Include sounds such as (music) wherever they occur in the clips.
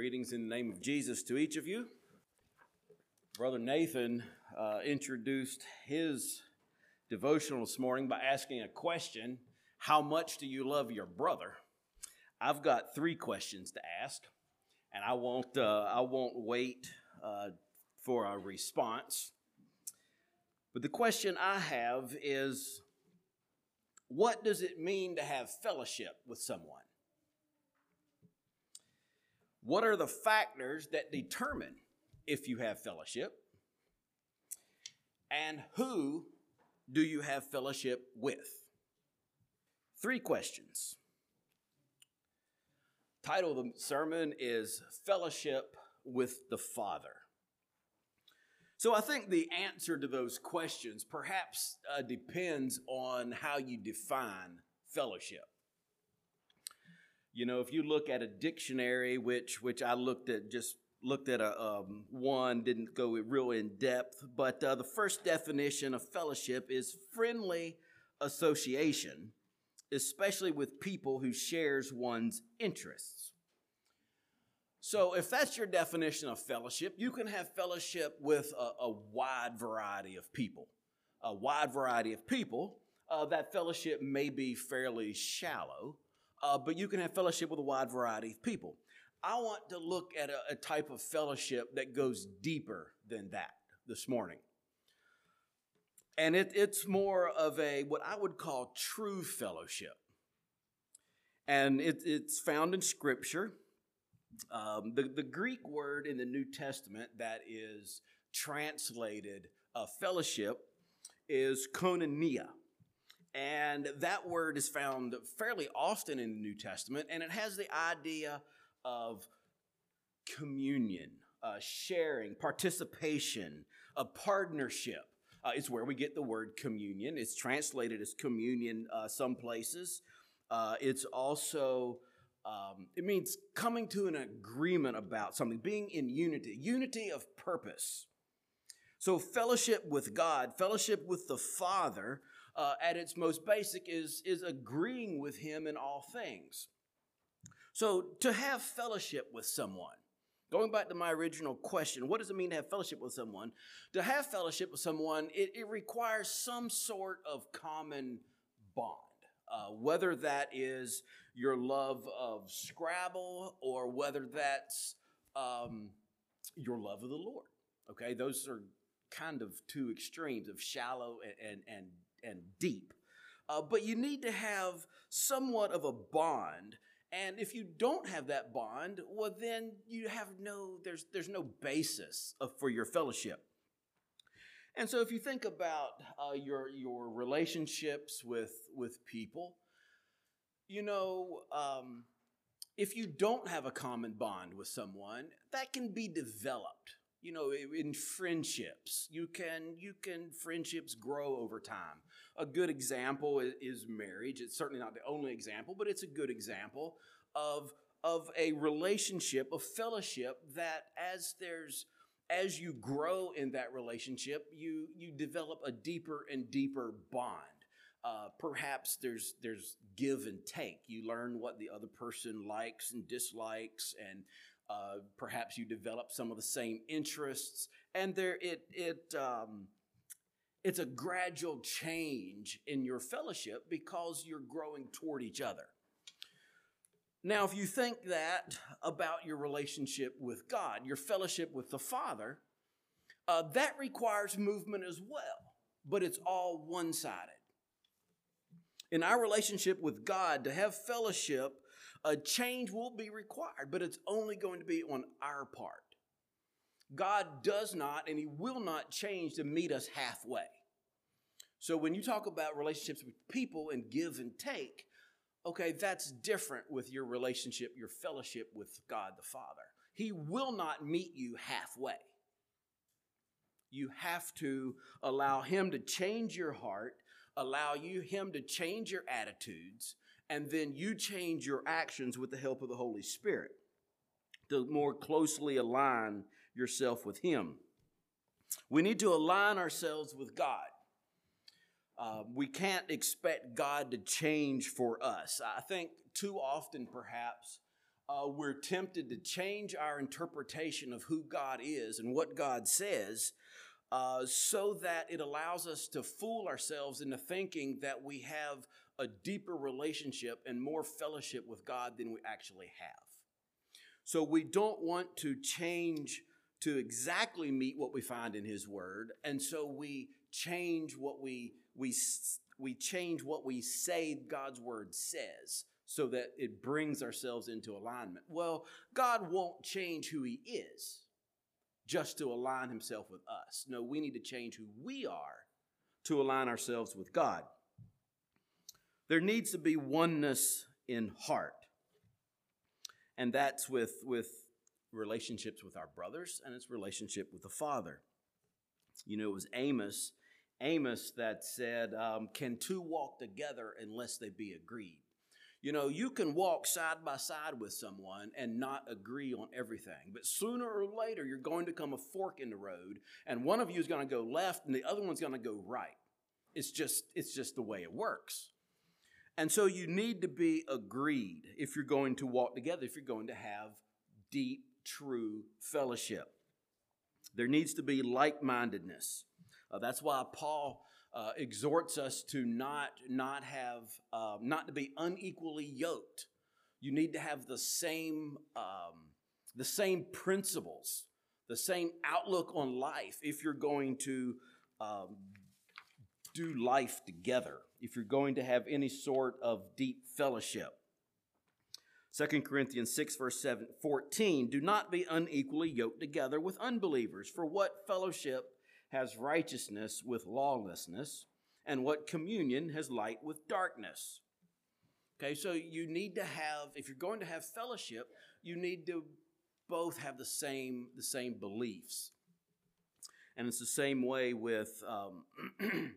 Greetings in the name of Jesus to each of you. Brother Nathan uh, introduced his devotional this morning by asking a question How much do you love your brother? I've got three questions to ask, and I won't, uh, I won't wait uh, for a response. But the question I have is What does it mean to have fellowship with someone? What are the factors that determine if you have fellowship? And who do you have fellowship with? Three questions. Title of the sermon is Fellowship with the Father. So I think the answer to those questions perhaps uh, depends on how you define fellowship. You know, if you look at a dictionary, which which I looked at, just looked at a um, one, didn't go real in depth, but uh, the first definition of fellowship is friendly association, especially with people who shares one's interests. So, if that's your definition of fellowship, you can have fellowship with a, a wide variety of people. A wide variety of people. Uh, that fellowship may be fairly shallow uh, but you can have fellowship with a wide variety of people. I want to look at a, a type of fellowship that goes deeper than that this morning. And it, it's more of a what I would call true fellowship. And it, it's found in Scripture. Um, the, the Greek word in the New Testament that is translated uh, fellowship is koinonia. And that word is found fairly often in the New Testament, and it has the idea of communion, uh, sharing, participation, a partnership. Uh, it's where we get the word communion. It's translated as communion uh, some places. Uh, it's also, um, it means coming to an agreement about something, being in unity, unity of purpose. So, fellowship with God, fellowship with the Father, uh, at its most basic is, is agreeing with Him in all things. So, to have fellowship with someone, going back to my original question, what does it mean to have fellowship with someone? To have fellowship with someone, it, it requires some sort of common bond. Uh, whether that is your love of Scrabble or whether that's um, your love of the Lord. Okay, those are kind of two extremes of shallow and, and, and and deep. Uh, but you need to have somewhat of a bond. And if you don't have that bond, well, then you have no, there's, there's no basis of, for your fellowship. And so if you think about uh, your, your relationships with, with people, you know, um, if you don't have a common bond with someone, that can be developed you know in friendships you can you can friendships grow over time a good example is marriage. It's certainly not the only example but it's a good example of of a relationship of fellowship that as there's as you grow in that relationship you you develop a deeper and deeper bond. Uh, perhaps there's there's give and take. You learn what the other person likes and dislikes and uh, perhaps you develop some of the same interests, and there it it um, it's a gradual change in your fellowship because you're growing toward each other. Now, if you think that about your relationship with God, your fellowship with the Father, uh, that requires movement as well, but it's all one sided. In our relationship with God, to have fellowship a change will be required, but it's only going to be on our part. God does not and He will not change to meet us halfway. So when you talk about relationships with people and give and take, okay, that's different with your relationship, your fellowship with God the Father. He will not meet you halfway. You have to allow Him to change your heart, allow you Him to change your attitudes, and then you change your actions with the help of the Holy Spirit to more closely align yourself with Him. We need to align ourselves with God. Uh, we can't expect God to change for us. I think too often, perhaps, uh, we're tempted to change our interpretation of who God is and what God says uh, so that it allows us to fool ourselves into thinking that we have a deeper relationship and more fellowship with God than we actually have. So we don't want to change to exactly meet what we find in His Word, and so we change what we we we change what we say God's Word says so that it brings ourselves into alignment. Well, God won't change who He is just to align Himself with us. No, we need to change who we are to align ourselves with God. There needs to be oneness in heart. And that's with, with relationships with our brothers and its relationship with the Father. You know, it was Amos, Amos that said, um, Can two walk together unless they be agreed? You know, you can walk side by side with someone and not agree on everything, but sooner or later you're going to come a fork in the road, and one of you is going to go left and the other one's going to go right. It's just it's just the way it works. And so you need to be agreed if you're going to walk together, if you're going to have deep, true fellowship. There needs to be like mindedness. Uh, that's why Paul uh, exhorts us to not, not have, uh, not to be unequally yoked. You need to have the same, um, the same principles, the same outlook on life if you're going to um, do life together, if you're going to have any sort of deep fellowship. 2 Corinthians 6, verse 7, 14, do not be unequally yoked together with unbelievers. For what fellowship has righteousness with lawlessness, and what communion has light with darkness? Okay, so you need to have, if you're going to have fellowship, you need to both have the same, the same beliefs. And it's the same way with, um, (clears throat)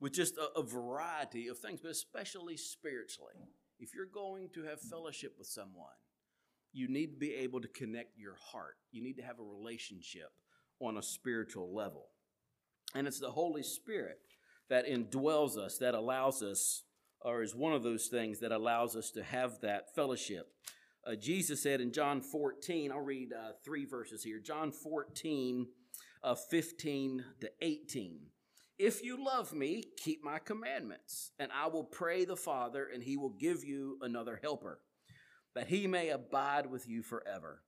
with just a, a variety of things, but especially spiritually. If you're going to have fellowship with someone, you need to be able to connect your heart. You need to have a relationship on a spiritual level. And it's the Holy Spirit that indwells us, that allows us, or is one of those things that allows us to have that fellowship. Uh, Jesus said in John 14, I'll read uh, three verses here John 14, uh, 15 to 18. If you love me, keep my commandments, and I will pray the Father, and he will give you another helper, that he may abide with you forever.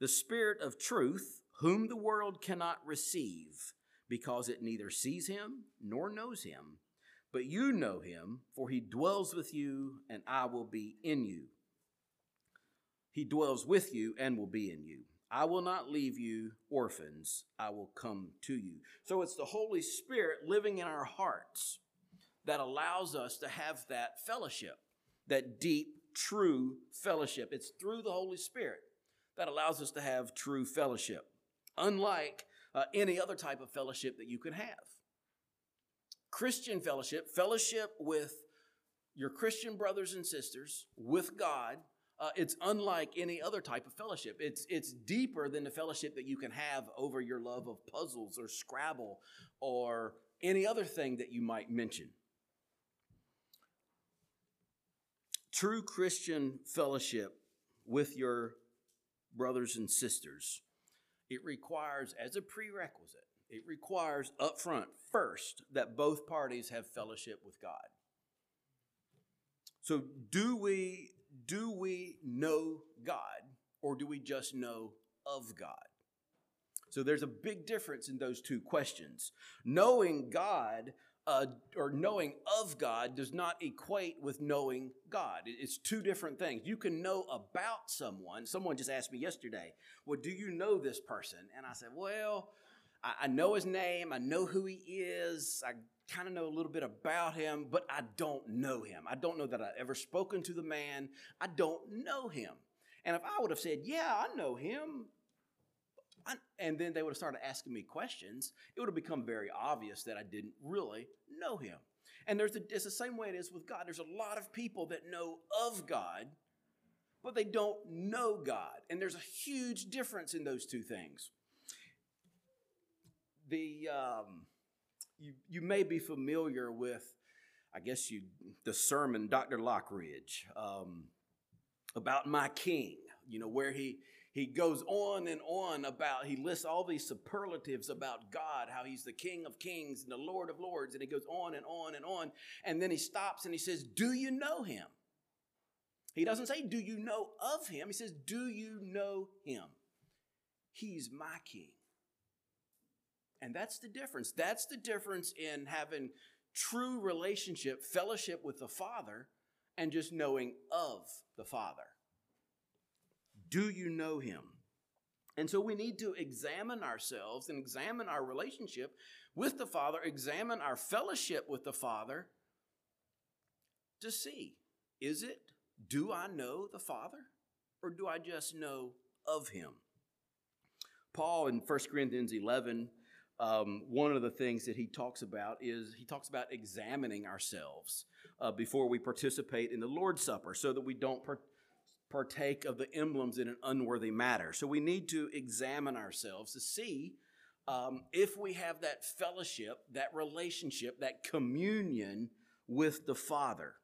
The Spirit of truth, whom the world cannot receive, because it neither sees him nor knows him. But you know him, for he dwells with you, and I will be in you. He dwells with you and will be in you. I will not leave you orphans, I will come to you. So it's the Holy Spirit living in our hearts that allows us to have that fellowship, that deep, true fellowship. It's through the Holy Spirit that allows us to have true fellowship, unlike uh, any other type of fellowship that you can have. Christian fellowship, fellowship with your Christian brothers and sisters, with God, uh, it's unlike any other type of fellowship. It's, it's deeper than the fellowship that you can have over your love of puzzles or Scrabble or any other thing that you might mention. True Christian fellowship with your brothers and sisters, it requires, as a prerequisite, it requires upfront, first, that both parties have fellowship with God. So, do we do we know God or do we just know of God? So there's a big difference in those two questions. Knowing God uh, or knowing of God does not equate with knowing God. It's two different things. You can know about someone. Someone just asked me yesterday, Well, do you know this person? And I said, Well, I, I know his name, I know who he is, I kind of know a little bit about him, but I don't know him. I don't know that I've ever spoken to the man. I don't know him. And if I would have said, Yeah, I know him, I, and then they would have started asking me questions, it would have become very obvious that I didn't really know him. And there's a, it's the same way it is with God. There's a lot of people that know of God, but they don't know God. And there's a huge difference in those two things. The um, you, you may be familiar with, I guess you, the sermon, Dr. Lockridge, um, about my king. you know, where he he goes on and on about he lists all these superlatives about God, how he's the King of Kings and the Lord of Lords, and he goes on and on and on, and then he stops and he says, "Do you know him?" He doesn't say, "Do you know of him?" He says, "Do you know him?" He's my king. And that's the difference. That's the difference in having true relationship, fellowship with the Father, and just knowing of the Father. Do you know Him? And so we need to examine ourselves and examine our relationship with the Father, examine our fellowship with the Father to see is it, do I know the Father, or do I just know of Him? Paul in 1 Corinthians 11 um, one of the things that he talks about is he talks about examining ourselves uh, before we participate in the Lord's Supper so that we don't par- partake of the emblems in an unworthy matter. So we need to examine ourselves to see um, if we have that fellowship, that relationship, that communion with the Father.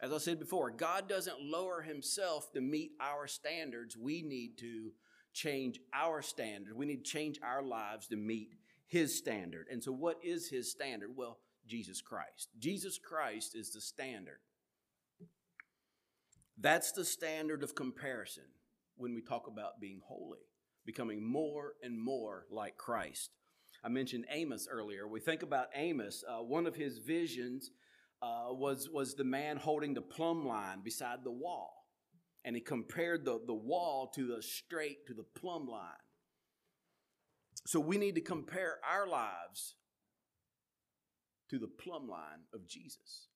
As I said before, God doesn't lower himself to meet our standards. We need to change our standards. We need to change our lives to meet his standard. And so, what is his standard? Well, Jesus Christ. Jesus Christ is the standard. That's the standard of comparison when we talk about being holy, becoming more and more like Christ. I mentioned Amos earlier. We think about Amos, uh, one of his visions uh, was, was the man holding the plumb line beside the wall. And he compared the, the wall to the straight, to the plumb line. So we need to compare our lives to the plumb line of Jesus.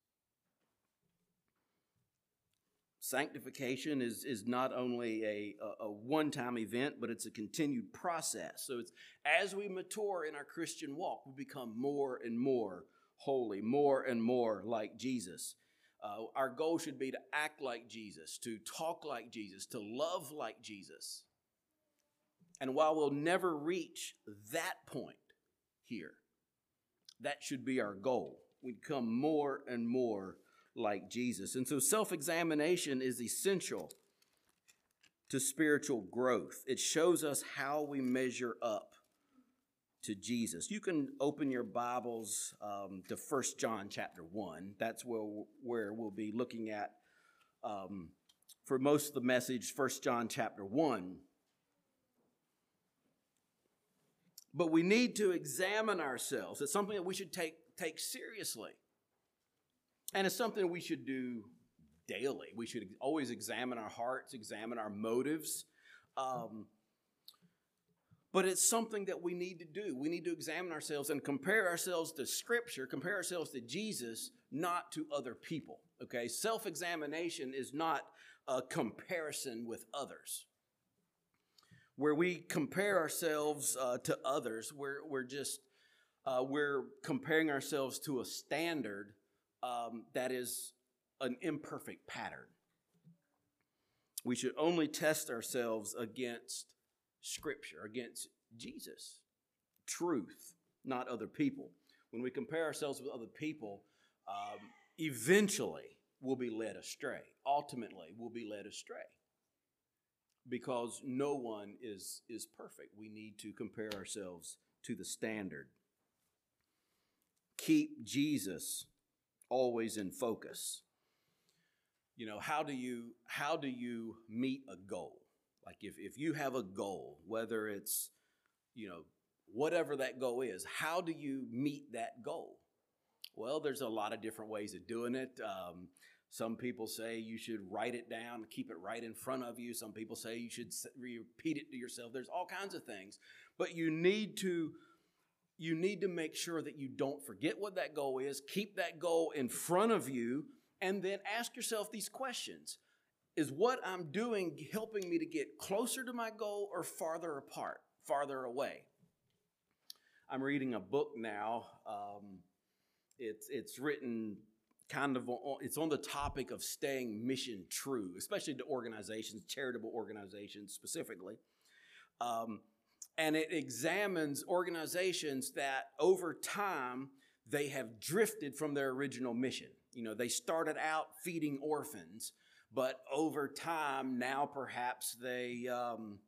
Sanctification is, is not only a, a, a one time event, but it's a continued process. So it's as we mature in our Christian walk, we become more and more holy, more and more like Jesus. Uh, our goal should be to act like Jesus, to talk like Jesus, to love like Jesus. And while we'll never reach that point here, that should be our goal. We become more and more like Jesus. And so self examination is essential to spiritual growth. It shows us how we measure up to Jesus. You can open your Bibles um, to First John chapter 1. That's where, where we'll be looking at um, for most of the message, First John chapter 1. But we need to examine ourselves. It's something that we should take, take seriously. And it's something we should do daily. We should always examine our hearts, examine our motives. Um, but it's something that we need to do. We need to examine ourselves and compare ourselves to Scripture, compare ourselves to Jesus, not to other people. Okay? Self examination is not a comparison with others where we compare ourselves uh, to others. We're, we're just, uh, we're comparing ourselves to a standard um, that is an imperfect pattern. We should only test ourselves against Scripture, against Jesus, truth, not other people. When we compare ourselves with other people, um, eventually we'll be led astray. Ultimately, we'll be led astray because no one is, is perfect. We need to compare ourselves to the standard. Keep Jesus always in focus. You know, how do you how do you meet a goal? Like if, if you have a goal, whether it's, you know, whatever that goal is, how do you meet that goal? Well, there's a lot of different ways of doing it. Um, some people say you should write it down, keep it right in front of you. Some people say you should repeat it to yourself. There's all kinds of things. But you need to you need to make sure that you don't forget what that goal is. Keep that goal in front of you and then ask yourself these questions. Is what I'm doing helping me to get closer to my goal or farther apart, farther away? I'm reading a book now. Um, it's, it's written kind of it's on the topic of staying mission true, especially to organizations, charitable organizations specifically. Um, and it examines organizations that over time they have drifted from their original mission. You know, they started out feeding orphans, but over time, now perhaps they, um,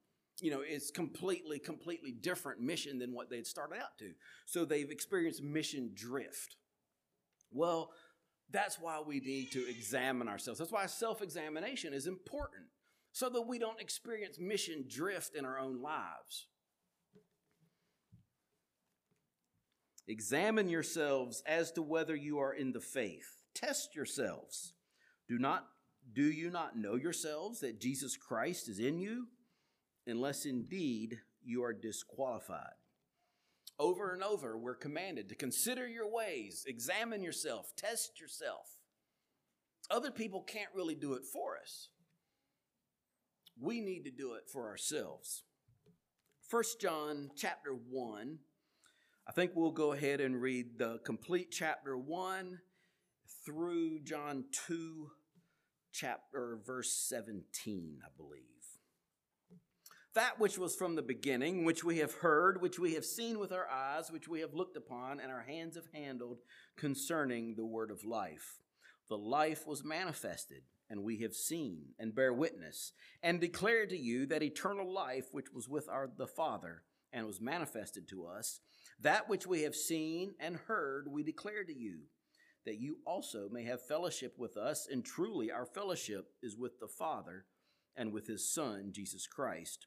you know, it's completely, completely different mission than what they'd started out to. So they've experienced mission drift. Well, that's why we need to examine ourselves. That's why self examination is important so that we don't experience mission drift in our own lives. Examine yourselves as to whether you are in the faith. Test yourselves. Do not do you not know yourselves that Jesus Christ is in you, unless indeed you are disqualified? Over and over, we're commanded to consider your ways, examine yourself, test yourself. Other people can't really do it for us. We need to do it for ourselves. 1 John chapter 1. I think we'll go ahead and read the complete chapter 1 through John 2 chapter verse 17, I believe. That which was from the beginning, which we have heard, which we have seen with our eyes, which we have looked upon, and our hands have handled concerning the word of life. The life was manifested, and we have seen and bear witness, and declare to you that eternal life which was with our the Father and was manifested to us, that which we have seen and heard, we declare to you that you also may have fellowship with us, and truly our fellowship is with the Father and with his Son, Jesus Christ.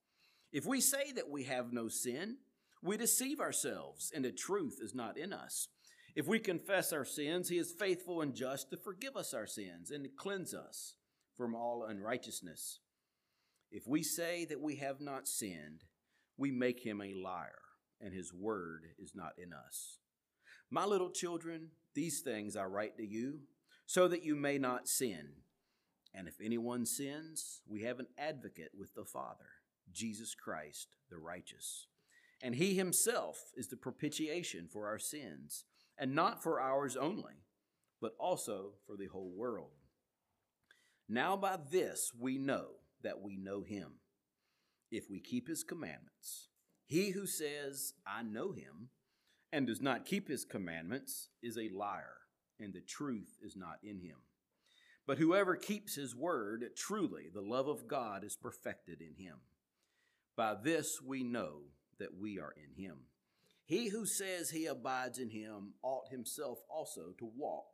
If we say that we have no sin, we deceive ourselves, and the truth is not in us. If we confess our sins, he is faithful and just to forgive us our sins and to cleanse us from all unrighteousness. If we say that we have not sinned, we make him a liar, and his word is not in us. My little children, these things I write to you, so that you may not sin. And if anyone sins, we have an advocate with the Father, Jesus Christ, the righteous. And he himself is the propitiation for our sins, and not for ours only, but also for the whole world. Now by this we know that we know him, if we keep his commandments. He who says, I know him, and does not keep his commandments is a liar, and the truth is not in him. But whoever keeps his word, truly the love of God is perfected in him. By this we know that we are in him. He who says he abides in him ought himself also to walk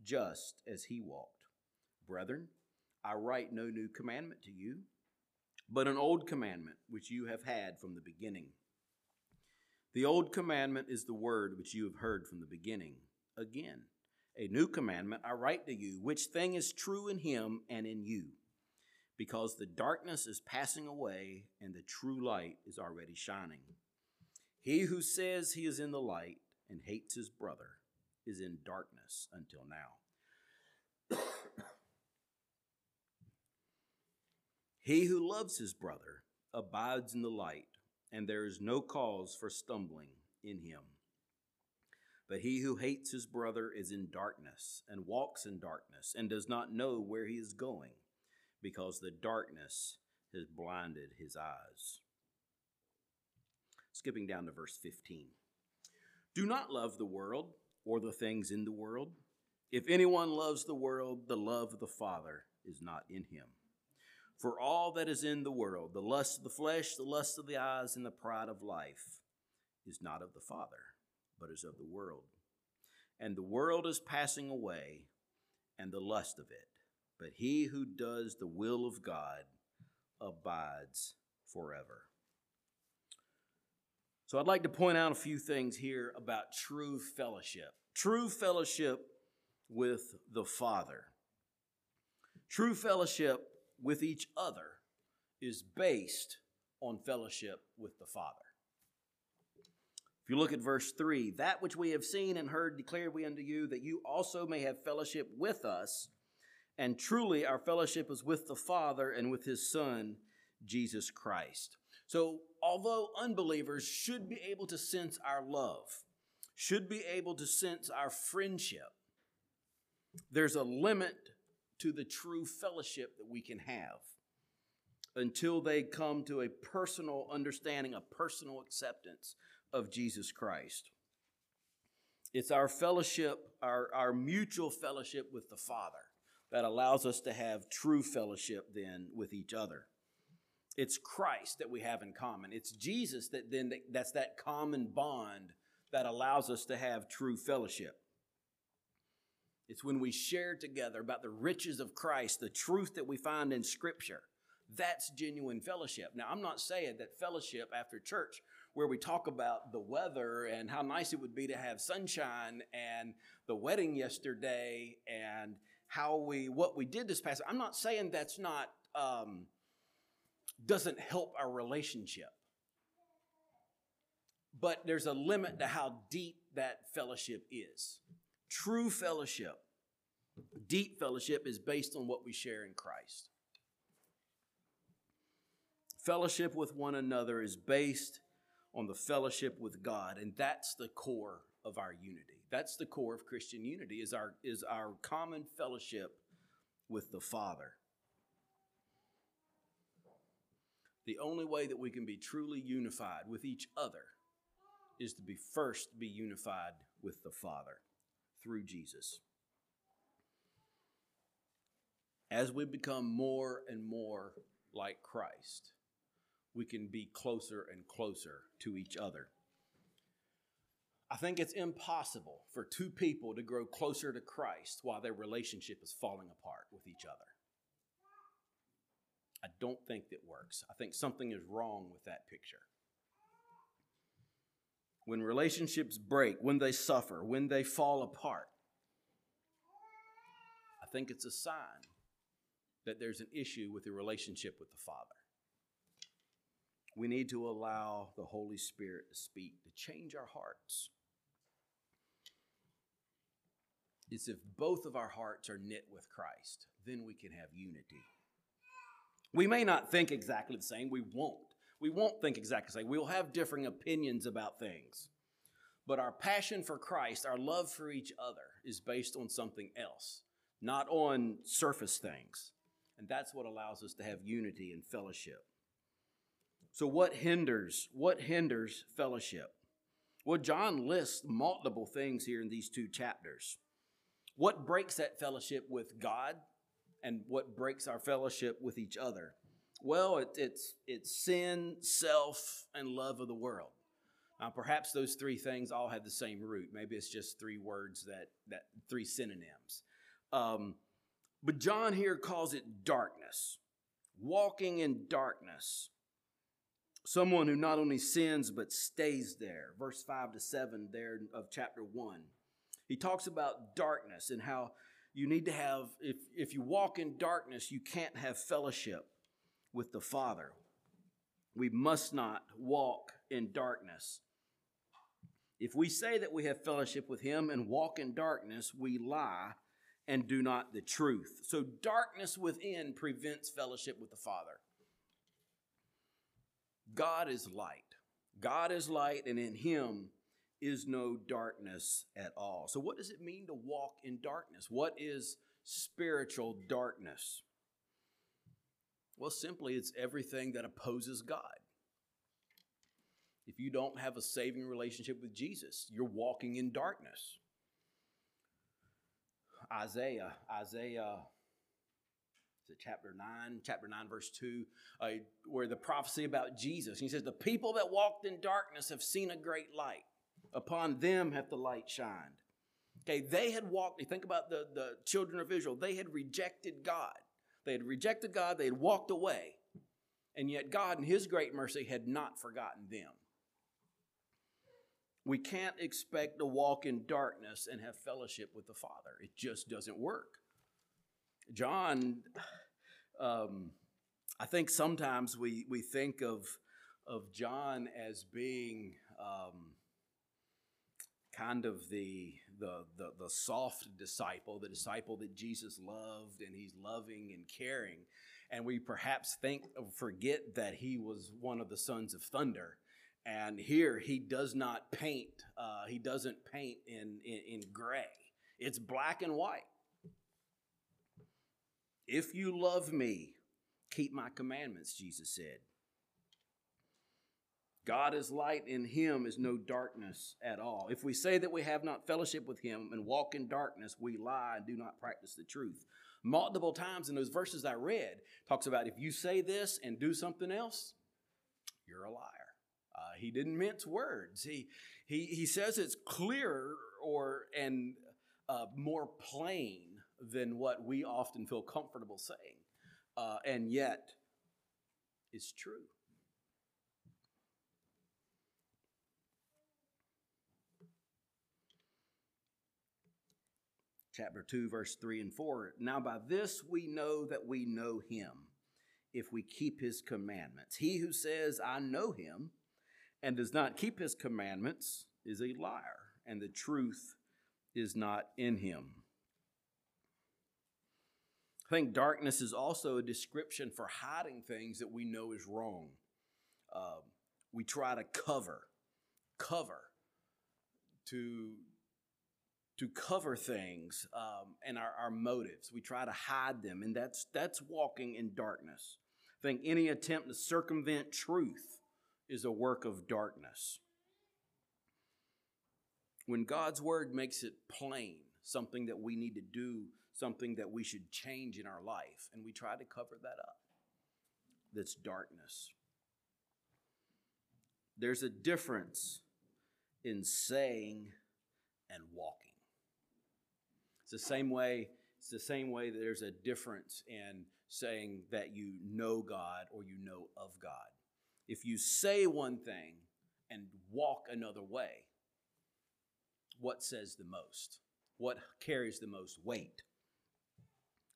just as he walked. Brethren, I write no new commandment to you, but an old commandment which you have had from the beginning. The old commandment is the word which you have heard from the beginning. Again, a new commandment I write to you, which thing is true in him and in you, because the darkness is passing away and the true light is already shining. He who says he is in the light and hates his brother is in darkness until now. (coughs) he who loves his brother abides in the light and there is no cause for stumbling in him. But he who hates his brother is in darkness and walks in darkness and does not know where he is going because the darkness has blinded his eyes. Skipping down to verse 15. Do not love the world or the things in the world. If anyone loves the world, the love of the Father is not in him. For all that is in the world, the lust of the flesh, the lust of the eyes, and the pride of life, is not of the Father, but is of the world. And the world is passing away, and the lust of it. But he who does the will of God abides forever. So I'd like to point out a few things here about true fellowship. True fellowship with the Father. True fellowship with each other is based on fellowship with the Father. If you look at verse 3, that which we have seen and heard declare we unto you, that you also may have fellowship with us, And truly, our fellowship is with the Father and with His Son, Jesus Christ. So, although unbelievers should be able to sense our love, should be able to sense our friendship, there's a limit to the true fellowship that we can have until they come to a personal understanding, a personal acceptance of Jesus Christ. It's our fellowship, our, our mutual fellowship with the Father that allows us to have true fellowship then with each other. It's Christ that we have in common. It's Jesus that then that's that common bond that allows us to have true fellowship. It's when we share together about the riches of Christ, the truth that we find in Scripture. That's genuine fellowship. Now, I'm not saying that fellowship after church, where we talk about the weather and how nice it would be to have sunshine and the wedding yesterday and how we what we did this past. I'm not saying that's not um, doesn't help our relationship, but there's a limit to how deep that fellowship is. True fellowship, deep fellowship, is based on what we share in Christ. Fellowship with one another is based on the fellowship with God, and that's the core of our unity. That's the core of Christian unity is our is our common fellowship with the Father. The only way that we can be truly unified with each other is to be first be unified with the Father through Jesus. As we become more and more like Christ, we can be closer and closer to each other. I think it's impossible for two people to grow closer to Christ while their relationship is falling apart with each other. I don't think that works. I think something is wrong with that picture. When relationships break, when they suffer, when they fall apart, I think it's a sign that there's an issue with the relationship with the Father we need to allow the Holy Spirit to speak, to change our hearts. It's if both of our hearts are knit with Christ, then we can have unity. We may not think exactly the same. We won't. We won't think exactly the same. We'll have differing opinions about things. But our passion for Christ, our love for each other, is based on something else, not on surface things. And that's what allows us to have unity and fellowship. So what hinders what hinders fellowship? Well, John lists multiple things here in these two chapters. What breaks that fellowship with God and what breaks our fellowship with each other? Well, it, it's it's sin, self, and love of the world. Now, perhaps those three things all have the same root. Maybe it's just three words that that three synonyms. Um, but John here calls it darkness, walking in darkness. Someone who not only sins but stays there. Verse 5 to 7 there of chapter 1. He talks about darkness and how you need to have, if, if you walk in darkness, you can't have fellowship with the Father. We must not walk in darkness. If we say that we have fellowship with Him and walk in darkness, we lie and do not the truth. So, darkness within prevents fellowship with the Father. God is light. God is light, and in him is no darkness at all. So, what does it mean to walk in darkness? What is spiritual darkness? Well, simply, it's everything that opposes God. If you don't have a saving relationship with Jesus, you're walking in darkness. Isaiah, Isaiah is chapter 9, chapter 9, verse 2, uh, where the prophecy about Jesus. He says, The people that walked in darkness have seen a great light. Upon them hath the light shined. Okay, they had walked, you think about the, the children of Israel, they had rejected God. They had rejected God, they had walked away. And yet God, in His great mercy, had not forgotten them. We can't expect to walk in darkness and have fellowship with the Father. It just doesn't work. John, um, I think sometimes we, we think of, of John as being um, kind of the, the, the, the soft disciple, the disciple that Jesus loved and he's loving and caring. And we perhaps think, forget that he was one of the sons of thunder. And here he does not paint, uh, he doesn't paint in, in, in gray, it's black and white. If you love me, keep my commandments, Jesus said. God is light, in him is no darkness at all. If we say that we have not fellowship with him and walk in darkness, we lie and do not practice the truth. Multiple times in those verses I read, talks about if you say this and do something else, you're a liar. Uh, he didn't mince words. He, he, he says it's clearer or and uh, more plain than what we often feel comfortable saying, uh, and yet it's true. Chapter 2, verse 3 and 4. Now, by this we know that we know him, if we keep his commandments. He who says, I know him, and does not keep his commandments, is a liar, and the truth is not in him. I think darkness is also a description for hiding things that we know is wrong. Uh, we try to cover, cover to to cover things um, and our, our motives. We try to hide them, and that's that's walking in darkness. I think any attempt to circumvent truth is a work of darkness. When God's word makes it plain, something that we need to do, something that we should change in our life, and we try to cover that up, that's darkness. There's a difference in saying and walking. The same way, it's the same way that there's a difference in saying that you know God or you know of God. If you say one thing and walk another way, what says the most? What carries the most weight?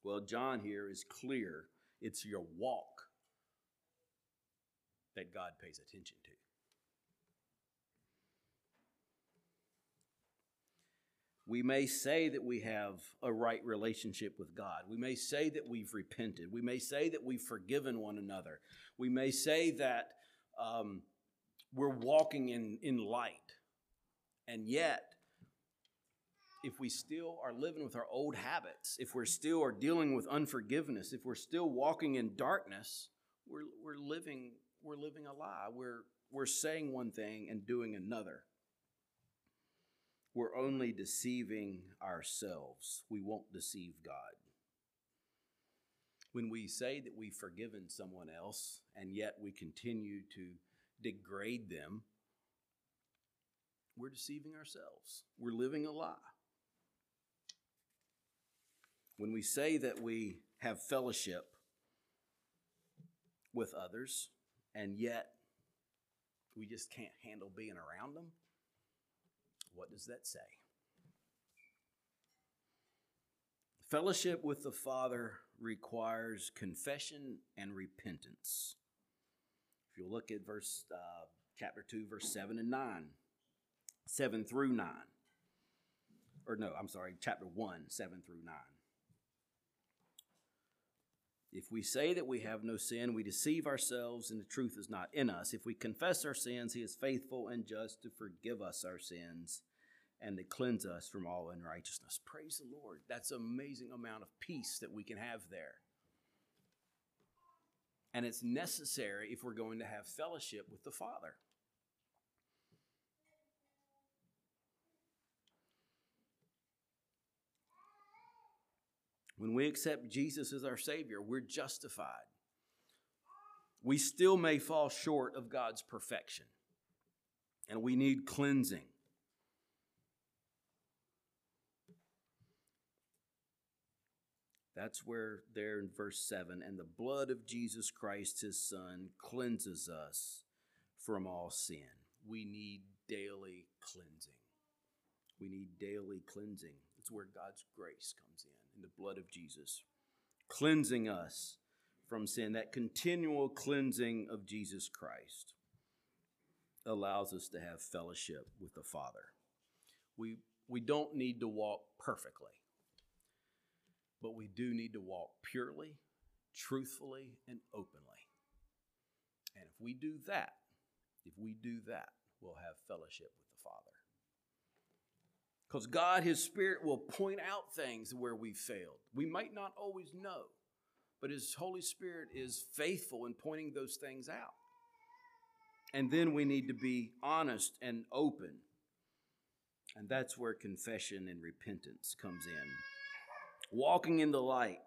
Well, John here is clear it's your walk that God pays attention to. We may say that we have a right relationship with God. We may say that we've repented. We may say that we've forgiven one another. We may say that um, we're walking in, in light. And yet, if we still are living with our old habits, if we're still are dealing with unforgiveness, if we're still walking in darkness, we're, we're living we're living a lie. We're we're saying one thing and doing another we're only deceiving ourselves. We won't deceive God. When we say that we've forgiven someone else and yet we continue to degrade them, we're deceiving ourselves. We're living a lie. When we say that we have fellowship with others and yet we just can't handle being around them, what does that say? Fellowship with the Father requires confession and repentance. If you look at verse uh, chapter 2, verse 7 and 9, 7 through 9. Or no, I'm sorry, chapter 1, 7 through 9. If we say that we have no sin, we deceive ourselves and the truth is not in us. If we confess our sins, he is faithful and just to forgive us our sins and to cleanse us from all unrighteousness. Praise the Lord. That's an amazing amount of peace that we can have there. And it's necessary if we're going to have fellowship with the Father. When we accept Jesus as our Savior, we're justified. We still may fall short of God's perfection, and we need cleansing. That's where, there in verse 7, and the blood of Jesus Christ, his Son, cleanses us from all sin. We need daily cleansing. We need daily cleansing. It's where God's grace comes in in the blood of Jesus, cleansing us from sin. That continual cleansing of Jesus Christ allows us to have fellowship with the Father. We, we don't need to walk perfectly, but we do need to walk purely, truthfully, and openly. And if we do that, if we do that, we'll have fellowship with the Father. Because God, His Spirit, will point out things where we've failed. We might not always know, but His Holy Spirit is faithful in pointing those things out. And then we need to be honest and open. And that's where confession and repentance comes in. Walking in the light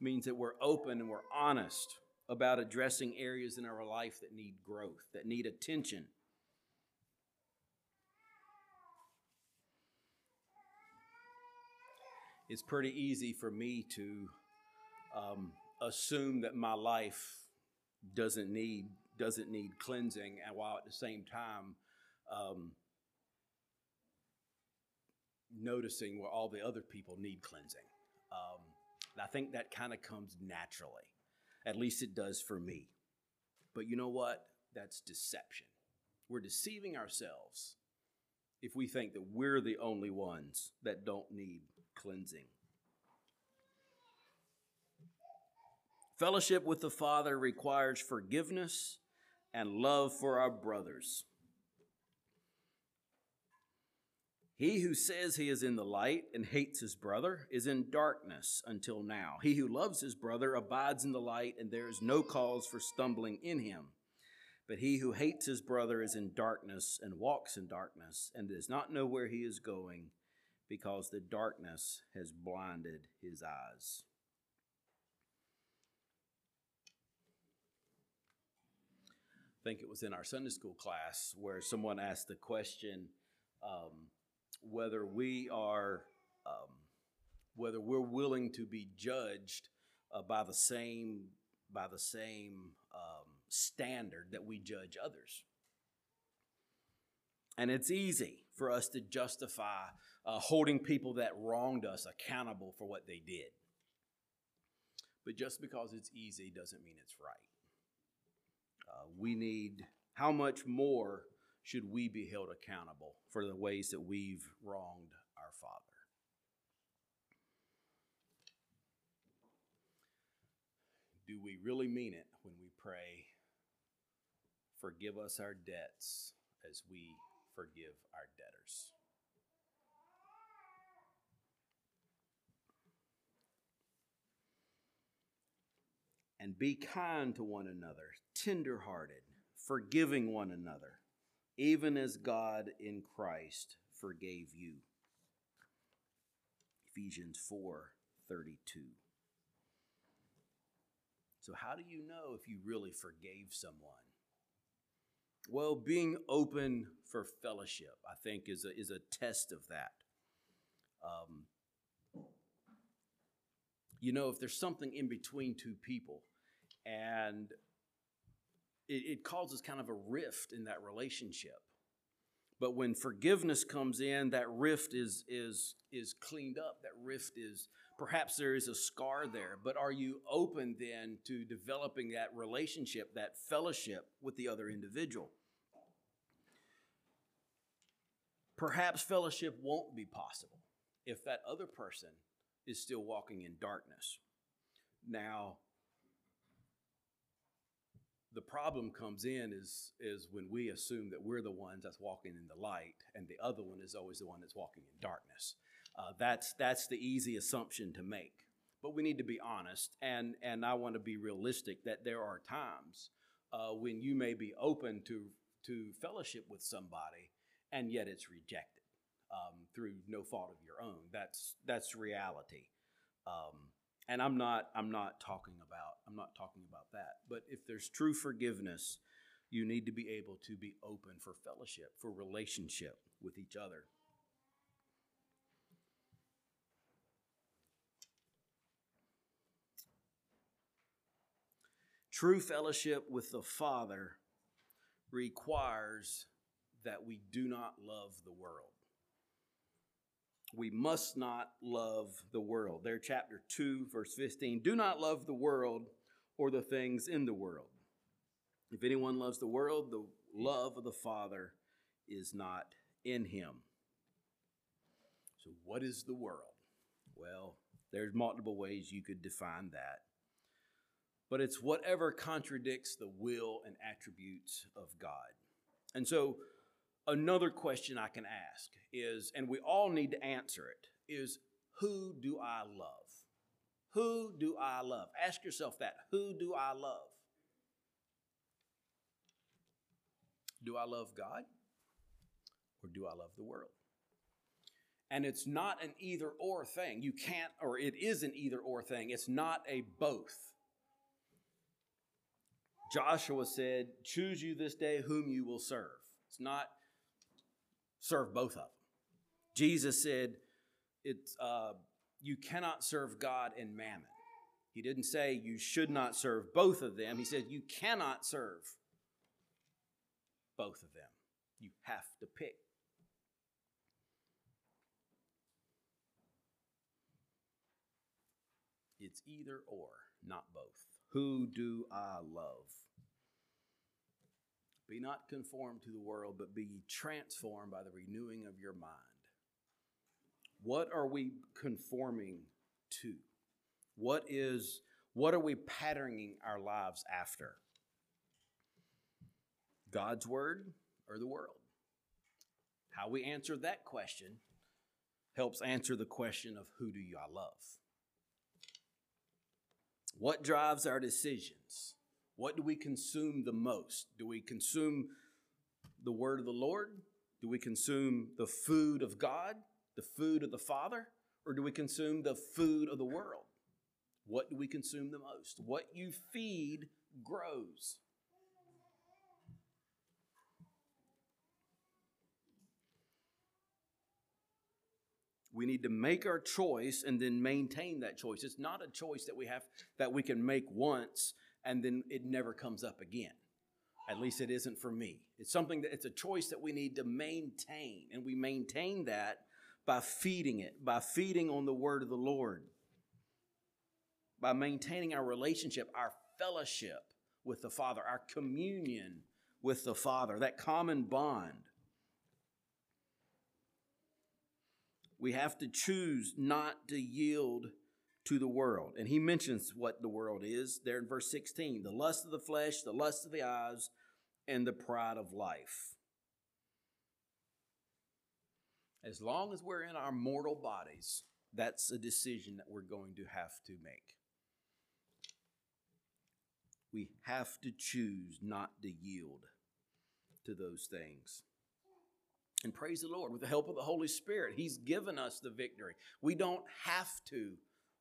means that we're open and we're honest about addressing areas in our life that need growth, that need attention. It's pretty easy for me to um, assume that my life doesn't need doesn't need cleansing, and while at the same time um, noticing where all the other people need cleansing. Um, I think that kind of comes naturally. At least it does for me. But you know what? That's deception. We're deceiving ourselves if we think that we're the only ones that don't need cleansing. Fellowship with the Father requires forgiveness and love for our brothers. He who says he is in the light and hates his brother is in darkness until now. He who loves his brother abides in the light, and there is no cause for stumbling in him. But he who hates his brother is in darkness and walks in darkness and does not know where he is going because the darkness has blinded his eyes. I think it was in our Sunday school class where someone asked the question. Whether we are um, whether we're willing to be judged uh, by the same by the same um, standard that we judge others. And it's easy for us to justify uh, holding people that wronged us accountable for what they did. But just because it's easy doesn't mean it's right. Uh, we need, how much more should we be held accountable for the ways that we've wronged our Father. Do we really mean it when we pray, Forgive us our debts as we forgive our debtors? And be kind to one another, tenderhearted, forgiving one another even as God in Christ forgave you. Ephesians 4 32. So, how do you know if you really forgave someone? Well, being open for fellowship, I think, is a, is a test of that. Um, you know, if there's something in between two people and it, it causes kind of a rift in that relationship. But when forgiveness comes in, that rift is, is, is cleaned up. That rift is, perhaps there is a scar there, but are you open then to developing that relationship, that fellowship with the other individual? Perhaps fellowship won't be possible if that other person is still walking in darkness. Now, the problem comes in is is when we assume that we're the ones that's walking in the light and the other one is always the one that's walking in darkness. Uh, that's that's the easy assumption to make. But we need to be honest and and i want to be realistic that there are times uh, when you may be open to to fellowship with somebody and yet it's rejected um, through no fault of your own. That's that's reality. Um, and i'm not i'm not talking about i'm not talking about that but if there's true forgiveness you need to be able to be open for fellowship for relationship with each other true fellowship with the father requires that we do not love the world we must not love the world. There, chapter 2, verse 15. Do not love the world or the things in the world. If anyone loves the world, the love of the Father is not in him. So, what is the world? Well, there's multiple ways you could define that. But it's whatever contradicts the will and attributes of God. And so, another question I can ask is, and we all need to answer it, is who do I love? Who do I love? Ask yourself that. Who do I love? Do I love God or do I love the world? And it's not an either or thing. You can't, or it is an either or thing. It's not a both. Joshua said, Choose you this day whom you will serve. It's not serve both of them. Jesus said, it's, uh, You cannot serve God and mammon. He didn't say you should not serve both of them. He said, You cannot serve both of them. You have to pick. It's either or, not both. Who do I love? Be not conformed to the world, but be transformed by the renewing of your mind. What are we conforming to? What is what are we patterning our lives after? God's word or the world? How we answer that question helps answer the question of who do I love? What drives our decisions? What do we consume the most? Do we consume the word of the Lord? Do we consume the food of God, the food of the Father? Or do we consume the food of the world? What do we consume the most? What you feed grows. We need to make our choice and then maintain that choice. It's not a choice that we have that we can make once and then it never comes up again. At least it isn't for me. It's something that it's a choice that we need to maintain and we maintain that by feeding it, by feeding on the word of the Lord. By maintaining our relationship, our fellowship with the Father, our communion with the Father, that common bond. we have to choose not to yield to the world. And he mentions what the world is there in verse 16 the lust of the flesh, the lust of the eyes, and the pride of life. As long as we're in our mortal bodies, that's a decision that we're going to have to make. We have to choose not to yield to those things. And praise the Lord, with the help of the Holy Spirit, He's given us the victory. We don't have to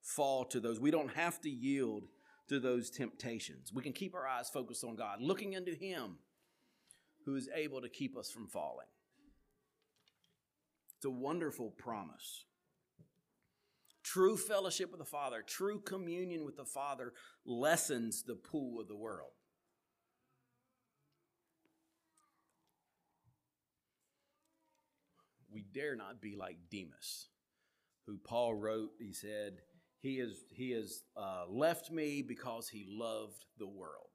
fall to those, we don't have to yield to those temptations. We can keep our eyes focused on God, looking into Him who is able to keep us from falling. It's a wonderful promise. True fellowship with the Father, true communion with the Father lessens the pull of the world. we dare not be like Demas, who Paul wrote, he said, he is he has uh, left me because he loved the world.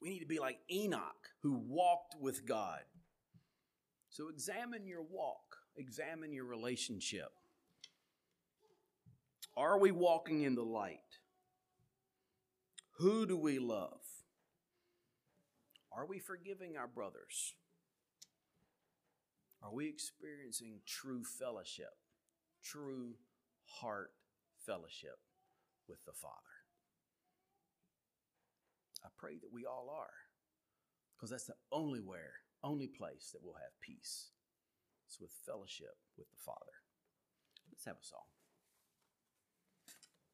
We need to be like Enoch, who walked with God. So examine your walk, examine your relationship. Are we walking in the light? Who do we love? Are we forgiving our brothers? Are we experiencing true fellowship, true heart fellowship with the Father? I pray that we all are, because that's the only where, only place that we'll have peace. It's with fellowship with the Father. Let's have a song.